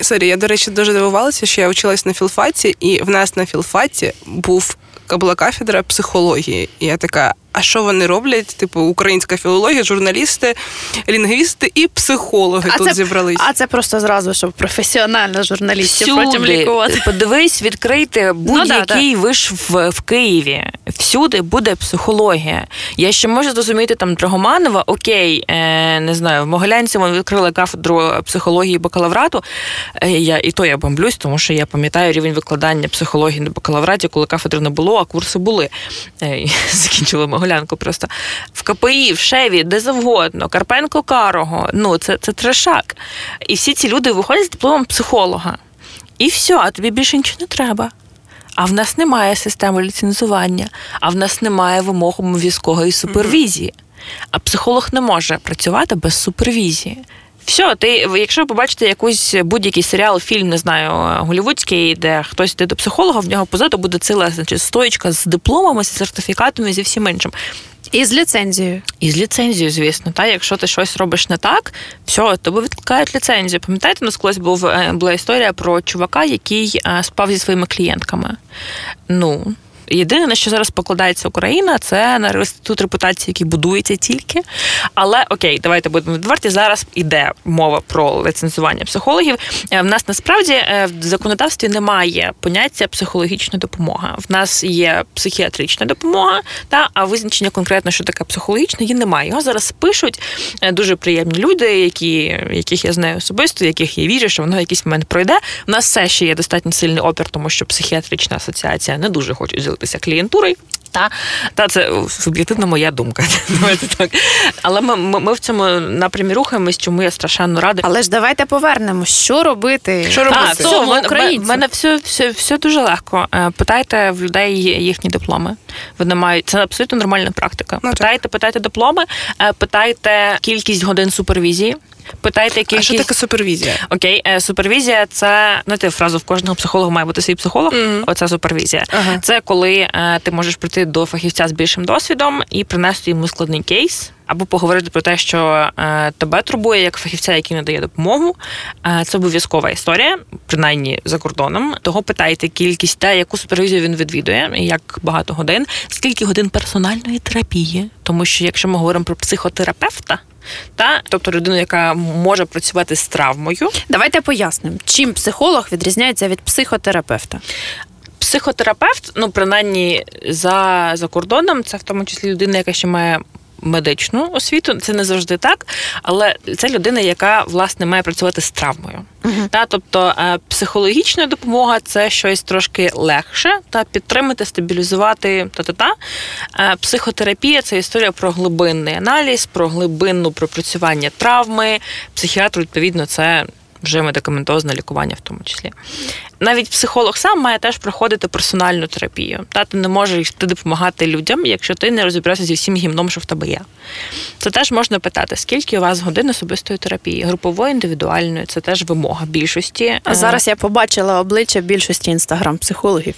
Sorry, я, до речі, дуже дивувалася, що я училась на філфаці, і в нас на філфаці був була кафедра психології. І я така, а що вони роблять? Типу, українська філологія, журналісти, лінгвісти і психологи тут це, зібрались. а це просто зразу, щоб професіонально журналістів потім лікувати. Подивись, відкрийте будь-який да, виш в, в Києві. Всюди буде психологія. Я ще можу зрозуміти там Драгоманова, окей, е, не знаю, в Могилянці вони відкрили кафедру психології бакалаврату. Е, я, і то я бомблюсь, тому що я пам'ятаю рівень викладання психології на бакалавраті, коли кафедри не було, а курси були. Е, і *laughs* закінчила Могилянку просто. В КПІ, в Шеві, де завгодно, Карпенко Карого. Ну, це, це трешак. І всі ці люди виходять з дипломом психолога. І все, а тобі більше нічого не треба. А в нас немає системи ліцензування, а в нас немає вимог обов'язкової супервізії. А психолог не може працювати без супервізії. Все, ти, якщо ви побачите якийсь будь-який серіал, фільм, не знаю, голівудський, де хтось йде до психолога, в нього позаду буде ціла значить, стоїчка з дипломами, з сертифікатами, зі всім іншим. І з ліцензією. І з ліцензією, звісно, та якщо ти щось робиш не так, все, тобі відкликають ліцензію. Пам'ятаєте, у нас колись був е, була історія про чувака, який е, спав зі своїми клієнтками. Ну. Єдине, на що зараз покладається Україна, це на інститут репутації, який будується тільки. Але окей, давайте будемо відверті. Зараз іде мова про ліцензування психологів. Е, В нас насправді е, в законодавстві немає поняття психологічна допомога. В нас є психіатрична допомога, та а визначення конкретно, що таке психологічне, її немає. Його зараз пишуть е, дуже приємні люди, які, яких я знаю особисто, яких я вірю, що воно в якийсь момент пройде. У нас все ще є достатньо сильний опір, тому що психіатрична асоціація не дуже хоче ділитися клієнтурою. Та, та це суб'єктивна моя думка. *laughs* Давайте так. Але ми, ми, ми в цьому напрямі рухаємось, чому я страшенно рада. Але ж давайте повернемо, що робити. Що робити? А, все, в мене- в мене все, все, все дуже легко. Е, Питайте в людей їхні дипломи. Вони мають це абсолютно нормальна практика. Ну, так. питайте, питайте дипломи, е, питайте кількість годин супервізії. Питайте А що таке супервізія? Окей, е, супервізія це знаєте, фразу в кожного психолога має бути свій психолог. Мгм. Оце супервізія. Ага. Це коли е, ти можеш прийти до фахівця з більшим досвідом і принести йому складний кейс. Або поговорити про те, що е, тебе турбує як фахівця, який надає допомогу. Е, це обов'язкова історія, принаймні за кордоном. Того питайте кількість та яку супервізію він відвідує, як багато годин, скільки годин персональної терапії. Тому що якщо ми говоримо про психотерапевта, та тобто людину, яка може працювати з травмою, Давайте пояснимо, чим психолог відрізняється від психотерапевта. психотерапевт, ну принаймні за, за кордоном, це в тому числі людина, яка ще має. Медичну освіту це не завжди так, але це людина, яка власне має працювати з травмою. Та, тобто е, психологічна допомога це щось трошки легше, та підтримати, стабілізувати та-та-та. Е, Психотерапія це історія про глибинний аналіз, про глибинну пропрацювання травми. Психіатр, відповідно, це вже медикаментозне лікування в тому числі. Навіть психолог сам має теж проходити персональну терапію. Та ти не можеш йти допомагати людям, якщо ти не розібрався зі всім гімном, що в тебе є. Це теж можна питати, скільки у вас годин особистої терапії, групової, індивідуальної, це теж вимога більшості. А зараз я побачила обличчя більшості інстаграм-психологів.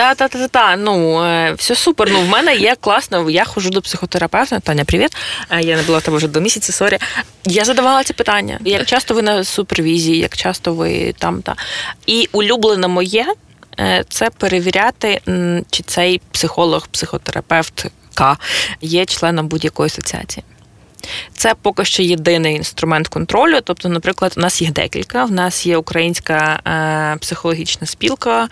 Та, та, та, та. Ну е, все супер. Ну в мене є класно. Я ходжу до психотерапевта. Таня, привіт. Е, Я не була в тебе вже до місяця. Sorry. Я задавала ці питання. Як часто ви на супервізії, як часто ви там та і улюблене моє е, це перевіряти, чи цей психолог, психотерапевт є членом будь-якої асоціації. Це поки що єдиний інструмент контролю. Тобто, наприклад, у нас їх декілька. В нас є українська е, психологічна спілка,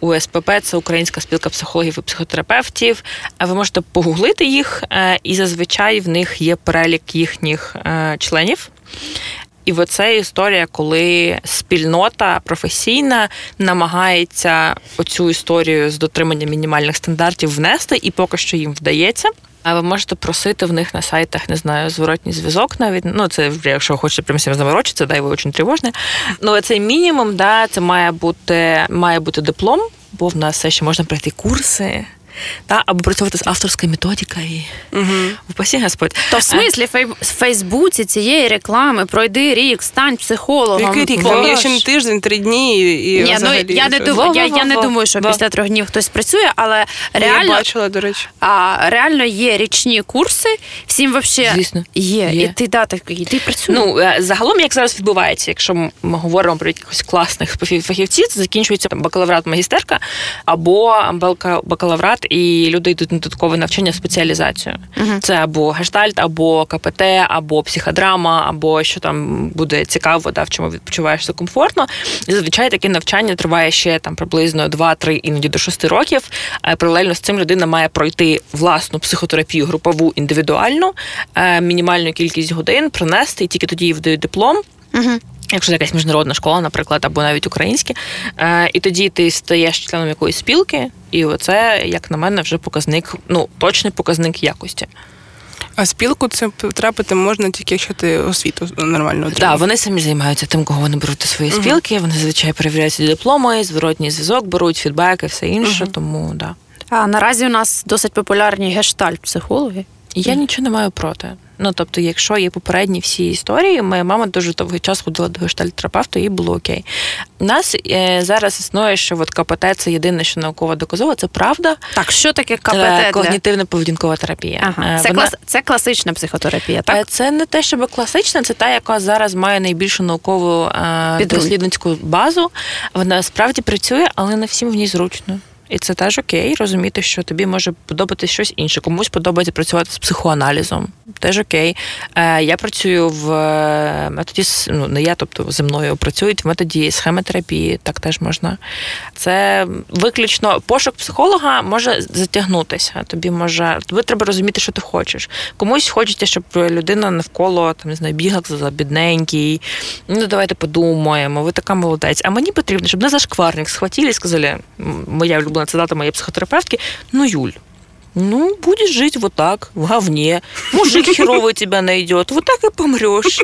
УСПП це Українська спілка психологів і психотерапевтів. Е, Ви можете погуглити їх, е, і зазвичай в них є перелік їхніх е, членів. І оце історія, коли спільнота професійна намагається оцю історію з дотриманням мінімальних стандартів внести, і поки що їм вдається. А ви можете просити в них на сайтах, не знаю, зворотній зв'язок навіть. Ну, це якщо хочете прям всім заморочитися, дай ви дуже тривожне. Ну, це мінімум, да, це має бути, має бути диплом, бо в нас все ще можна пройти курси. Та, або працювати з авторською методикою. Угу. Упасі Господь. То в смислі фей- в Фейсбуці цієї реклами пройди рік, стань психологом. Який рік? Там є ще не тиждень, три дні і, і Ні, ну я не думаю, я, я не думаю, що Да. після трьох днів хтось працює, але Я реально, бачила, до речі. а, реально є річні курси. Всім вообще Звісно. є. Є. І ти да, так, і ти працюєш. Ну, е, загалом, як зараз відбувається, якщо ми говоримо про якихось класних фахівців, це закінчується бакалаврат магістерка або балка- і люди йдуть на додаткове навчання спеціалізацію. Мгм. Це або гештальт, або КПТ, або психодрама, або що там буде цікаво, да, в чому відпочиваєшся комфортно. І зазвичай таке навчання триває ще там приблизно 2-3, іноді до 6 років. Е, Паралельно з цим людина має пройти власну психотерапію, групову індивідуальну, е, мінімальну кількість годин, принести, і тільки тоді їй видають диплом. Угу. Якщо це якась міжнародна школа, наприклад, або навіть українські, е, і тоді ти стаєш членом якоїсь спілки, і оце, як на мене, вже показник, ну точний показник якості. А спілку це потрапити можна тільки якщо ти освіту нормально Так, отримав. вони самі займаються тим, кого вони беруть до своєї Мгм. спілки. Вони зазвичай перевіряють дипломи, зворотній зв'язок беруть, фідбеки, все інше. Мгм. Тому да. А наразі у нас досить популярні гештальт-психологи. Я нічого не маю проти. Ну тобто, якщо є попередні всі історії, моя мама дуже довгий час ходила до гештальт-терапевта, і було окей. У нас е, зараз існує, що от КПТ це єдине, що науково доказово, це правда. Так, що таке КПТ? Це для- когнітивно-поведінкова терапія. Ага. Е, Це, вона- клас... це класична психотерапія, Е, так? Це не те, щоб класична, це та, яка зараз має найбільшу наукову е, дослідницьку базу. Вона справді працює, але не всім в ній зручно. І це теж окей, розуміти, що тобі може подобатися щось інше. Комусь подобається працювати з психоаналізом. Теж окей. Е, я працюю в е, методі ну не я, тобто зі мною працюють в методі схемотерапії, так теж можна. Це виключно пошук психолога може затягнутися. Тобі може тобі треба розуміти, що ти хочеш. Комусь хочеться, щоб людина навколо там не знаю, бігла за бідненький. Ну давайте подумаємо. Ви така молодець. А мені потрібно, щоб не зашкварник схватили і сказали, моя улюблена цитата моєї психотерапевтки: ну Юль. Ну, будешь жить вот так, в говне. Мужик херовый тебя найдет, вот так и помрешь.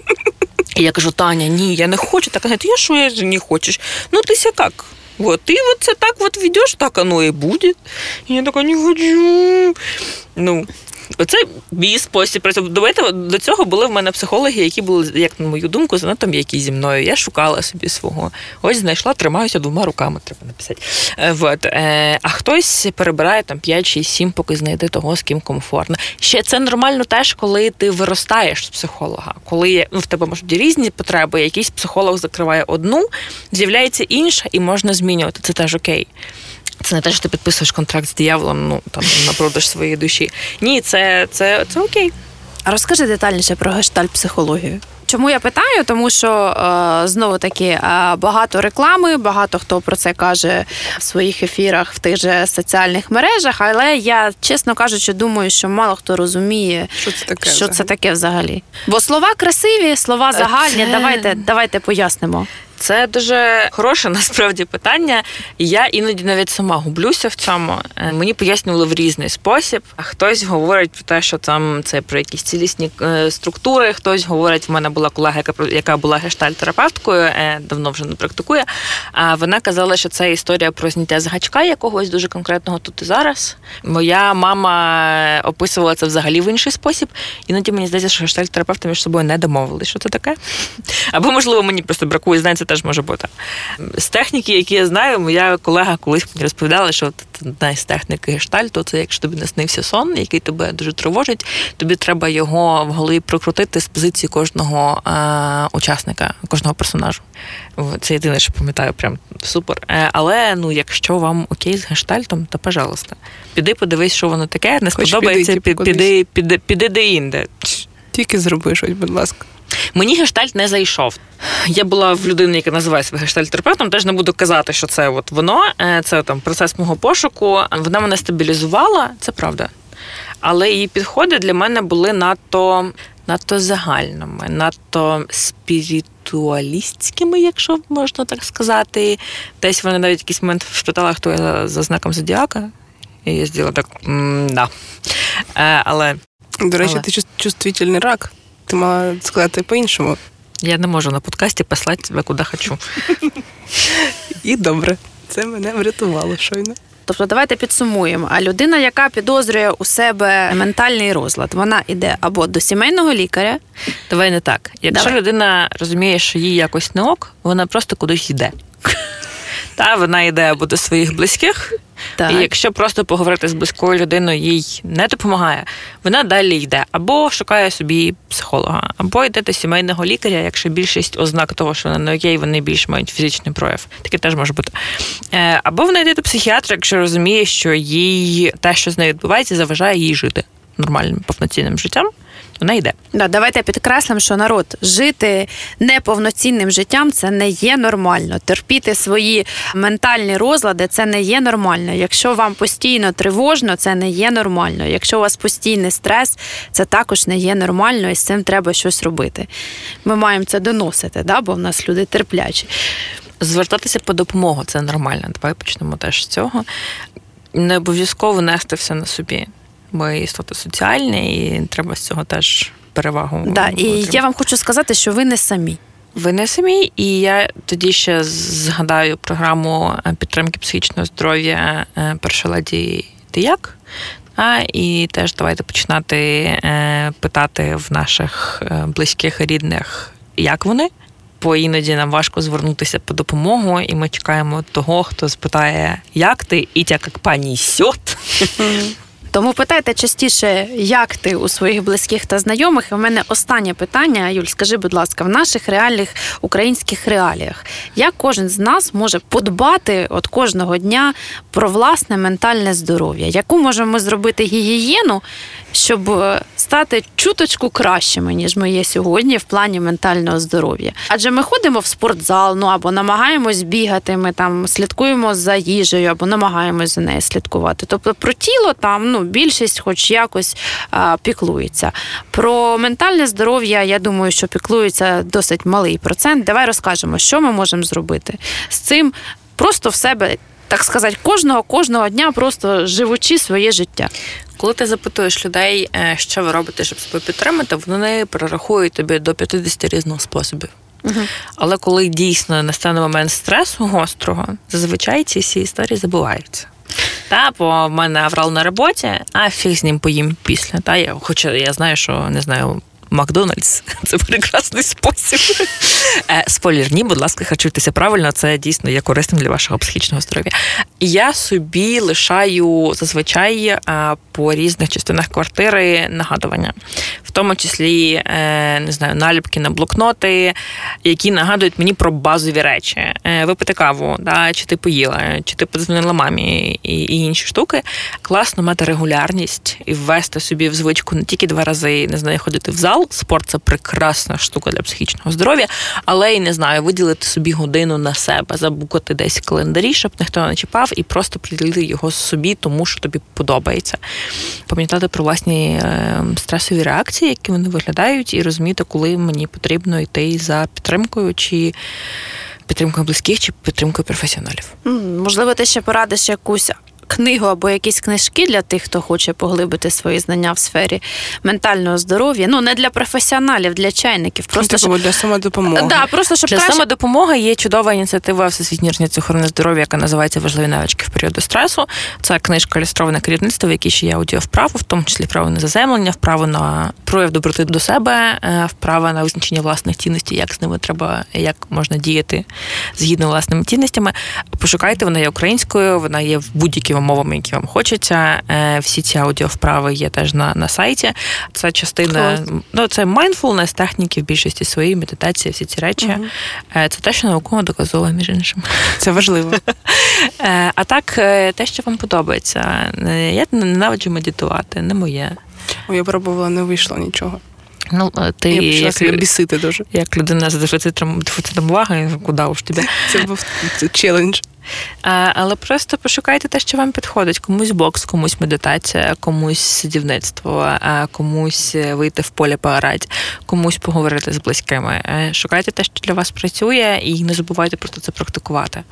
І я кажу, Таня, ні, я не хочу. Так, вона говорить, я що, я же не хочеш? Ну, ти ся як? Вот, ты вот це так вот ведеш, так оно і буде. І я така, не хочу. Ну, Оце мій спосіб працювати. До цього були в мене психологи, які були, як на мою думку, занадто м'які зі мною. Я шукала собі свого. Ось знайшла, тримаюся двома руками, треба написати. Е, Вот. Е, А хтось перебирає там 5, 6, 7, поки знайде того, з ким комфортно. Ще це нормально теж, коли ти виростаєш з психолога. Коли ну, в тебе можуть різні потреби, якийсь психолог закриває одну, з'являється інша, і можна змінювати. Це теж окей. Це не те, що ти підписуєш контракт з дияволом, ну там на продаж своєї душі. Ні, це, це, це окей. А розкажи детальніше про гештальт-психологію. Чому я питаю? Тому що е, знову таки е, багато реклами, багато хто про це каже в своїх ефірах в тих же соціальних мережах. Але я, чесно кажучи, думаю, що мало хто розуміє, Що це таке? що це таке взагалі. Бо слова красиві, слова загальні. Це- Давайте, давайте пояснимо. Це дуже хороше *laughs* насправді питання. Я іноді навіть сама гублюся в цьому. Е, Мені пояснювали в різний спосіб. Хтось говорить про те, що там це про якісь цілісні е, структури. Хтось говорить, в мене була колега, яка яка була гештальт-терапевткою, е, давно вже не практикує. А вона казала, що це історія про зняття з гачка якогось дуже конкретного тут і зараз. Моя мама описувала це взагалі в інший спосіб. Іноді мені здається, що гештальт-терапевти між собою не домовились, що це таке. *laughs* Або, можливо, мені просто бракує знань, це теж може бути. З техніки, які я знаю, моя колега колись мені розповідала, що одна з технік гештальту це якщо тобі наснився сон, який тебе дуже тривожить, тобі треба його в голові прокрутити з позиції кожного е, учасника, кожного персонажу. Це єдине, що пам'ятаю, прям супер. Е, але ну, якщо вам окей з гештальтом, то пожалуйста. Піди подивись, що воно таке, не Хоч сподобається, піди, типу, під- піди, піди, піди де-інде. Тільки зроби щось, будь ласка. Мені гештальт не зайшов. Я була в людини, яка називає себе гештальт-терапевтом, теж не буду казати, що це от воно, е, це там процес мого пошуку. Вона мене стабілізувала, це правда. Але її підходи для мене були надто, надто загальними, надто спіритуалістськими, якщо можна так сказати. Десь вона навіть якийсь момент спитала, хто я за, знаком зодіака. І я зробила так, м-да. Е, але До речі, Але. ти чувс- чувствительний рак. Ти мала сказати по-іншому. я не можу на подкасті послати тебе куди хочу. *laughs* І добре. Це мене врятувало щойно. Тобто, давайте підсумуємо. А людина, яка підозрює у себе ментальний розлад, вона йде або до сімейного лікаря, Давай не так. Якщо Давай. людина розуміє, що їй якось не ок, вона просто кудись йде. *laughs* Та вона йде або до своїх близьких, Так. І якщо просто поговорити з близькою людиною їй не допомагає, вона далі йде або шукає собі психолога, або йде до сімейного лікаря, якщо більшість ознак того, що вона не окей, вони більш мають фізичний прояв. Таке теж може бути. Е, Або вона йде до психіатра, якщо розуміє, що їй те, що з нею відбувається, заважає їй жити нормальним повноцінним життям. Вона йде. Да, давайте підкреслимо, що народ жити неповноцінним життям це не є нормально. Терпіти свої ментальні розлади це не є нормально. Якщо вам постійно тривожно, це не є нормально. Якщо у вас постійний стрес, це також не є нормально, і з цим треба щось робити. Ми маємо це доносити, да? бо в нас люди терплячі. Звертатися по допомогу це нормально. Давай почнемо теж з цього. Не обов'язково нести все на собі. Ми істоти соціальні, і треба з цього теж перевагу. Да, і отримати. я вам хочу сказати, що ви не самі. Ви не самі, і я тоді ще згадаю програму е, підтримки психічного здоров'я е, перша леді Ти як? А, і теж давайте починати е, питати в наших е, близьких рідних, як вони. Бо іноді нам важко звернутися по допомогу, і ми чекаємо того, хто спитає, як ти, і як пані сьот. *laughs* Тому питайте частіше, як ти у своїх близьких та знайомих. І в мене останнє питання, Юль, скажи, будь ласка, в наших реальних українських реаліях, як кожен з нас може подбати от кожного дня про власне ментальне здоров'я? Яку можемо зробити гігієну, щоб е, стати чуточку кращими, ніж ми є сьогодні в плані ментального здоров'я? Адже ми ходимо в спортзал, ну або намагаємось бігати, ми там слідкуємо за їжею, або намагаємось за нею слідкувати. Тобто про тіло там ну більшість, хоч якось а, піклується. Про ментальне здоров'я, я думаю, що піклується досить малий процент. Давай розкажемо, що ми можемо зробити з цим, просто в себе. Так сказати, кожного кожного дня просто живучи своє життя. Коли ти запитуєш людей, е, що ви робите, щоб себе підтримати, вони перерахують тобі до 50 різних способів. Але коли дійсно настане момент стресу гострого, зазвичай ці всі історії забуваються. Та, бо в мене аврал на роботі, а фіг з ним поїм після. Та, я, хоча я знаю, що не знаю. Макдональдс *laughs* це прекрасний спосіб. Е, Спойлер, ні, будь ласка, харчуйтеся правильно, це дійсно є корисним для вашого психічного здоров'я. Я собі лишаю зазвичай е, по різних частинах квартири нагадування, в тому числі е, не знаю, наліпки на блокноти, які нагадують мені про базові речі: випити каву, да, чи ти поїла, чи ти подзвонила мамі і, і інші штуки. Класно мати регулярність і ввести собі в звичку не тільки два рази не знаю, ходити в зал. Спорт це прекрасна штука для психічного здоров'я, але й не знаю, виділити собі годину на себе, забукати десь в календарі, щоб ніхто не чіпав, і просто приділити його собі, тому що тобі подобається. Пам'ятати про власні е, стресові реакції, які вони виглядають, і розуміти, коли мені потрібно йти за підтримкою, чи підтримкою близьких, чи підтримкою професіоналів. Можливо, ти ще порадиш якусь книгу або якісь книжки для тих, хто хоче поглибити свої знання в сфері ментального здоров'я. Ну не для професіоналів, для чайників. Просто Просто щоб для самодопомоги. да, просто щоб Для краще... самодопомоги є чудова ініціатива Всесвітньої організації охорони здоров'я, яка називається Важливі навички в періоду стресу. Це книжка ілюстроване керівництво, в якій ще є аудіовправо, в тому числі вправо на заземлення, вправо на прояв доброти до себе, е, вправо на визначення власних цінностей, як з ними треба, як можна діяти згідно власними цінностями. Пошукайте, вона є українською, вона є в будь-якими мовами, які вам хочеться. Е, Всі ці аудіовправи є теж на, на сайті. Це частина, Клас. ну це mindfulness, техніки в більшості своїй, медитації, всі ці речі. Е, Це те, що науково доказово, між іншим. Це важливо. *laughs* Е, А так, те, що вам подобається. Я ненавиджу медитувати, не моє. Ой, я пробувала, не вийшло нічого. Ну, ти я почала як, себе бісити дуже. як людина з дефіцитом, дефіцитом уваги, куди уж тебе. Це був челендж. А, але просто пошукайте те, що вам підходить. Комусь бокс, комусь медитація, комусь сидівництво, комусь вийти в поле поорати, комусь поговорити з близькими. Е, Шукайте те, що для вас працює, і не забувайте просто це практикувати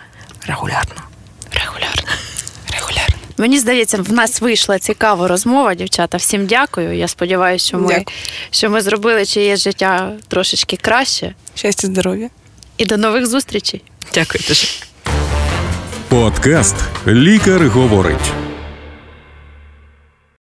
регулярно. Регулярно. Регулярно. Мені здається, в нас вийшла цікава розмова, дівчата. Всім дякую. Я сподіваюся, що ми, Дякую. що ми зробили чиє життя трошечки краще. Щастя, здоров'я. І до нових зустрічей. Дякую дуже. Подкаст Лікар говорить